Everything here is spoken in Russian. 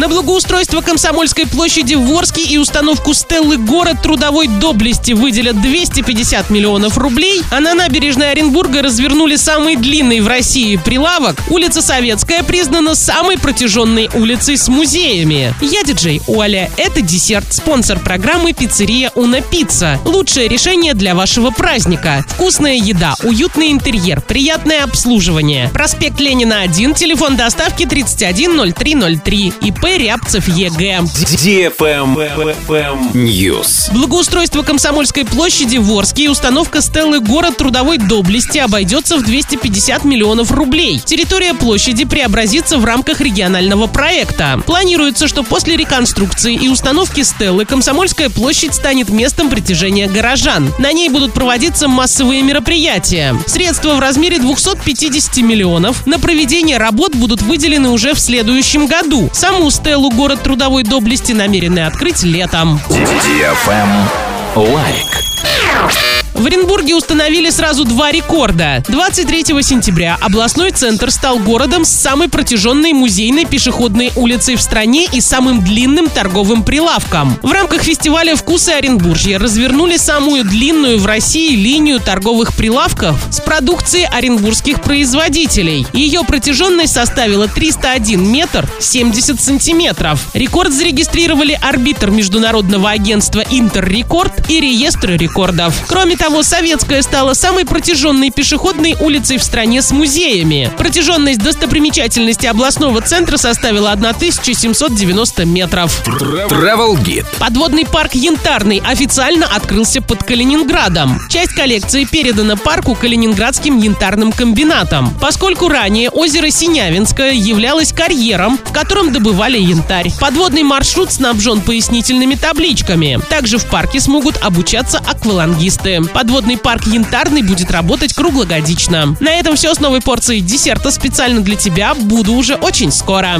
На благоустройство Комсомольской площади в Орске и установку стеллы «Город трудовой доблести» выделят 250 миллионов рублей, а на набережной Оренбурга развернули самый длинный в России прилавок. Улица Советская признана самой протяженной улицей с музеями. Я диджей Оля. Это десерт. Спонсор программы «Пиццерия Уна Пицца». Лучшее решение для вашего праздника. Вкусная еда, уютный интерьер, приятное обслуживание. Проспект Ленина 1, телефон доставки 310303. ИП Рябцев ЕГЭ. News. Благоустройство Комсомольской площади в Орске и установка стеллы «Город трудовой доблести» обойдется в 250 миллионов рублей. Территория площади преобразится в рамках регионального проекта. Планируется, что после реконструкции и установки стеллы Комсомольская площадь станет местом притяжения горожан. На ней будут проводиться массовые мероприятия. Средства в размере 250 миллионов на проведение работ будут выделены уже в следующем году. Саму стеллу «Город трудовой доблести» намерены открыть летом. Лайк. В Оренбурге установили сразу два рекорда. 23 сентября областной центр стал городом с самой протяженной музейной пешеходной улицей в стране и самым длинным торговым прилавком. В рамках фестиваля «Вкусы Оренбуржья» развернули самую длинную в России линию торговых прилавков с продукцией оренбургских производителей. Ее протяженность составила 301 метр 70 сантиметров. Рекорд зарегистрировали арбитр международного агентства «Интеррекорд» и реестр рекордов. Кроме того, Советская стала самой протяженной пешеходной улицей в стране с музеями. Протяженность достопримечательности областного центра составила 1790 метров. Travel Guide. Подводный парк Янтарный официально открылся под Калининградом. Часть коллекции передана парку Калининградским янтарным комбинатом, поскольку ранее озеро Синявинское являлось карьером, в котором добывали янтарь. Подводный маршрут снабжен пояснительными табличками. Также в парке смогут обучаться аквалангисты. Подводный парк Янтарный будет работать круглогодично. На этом все с новой порцией десерта специально для тебя. Буду уже очень скоро.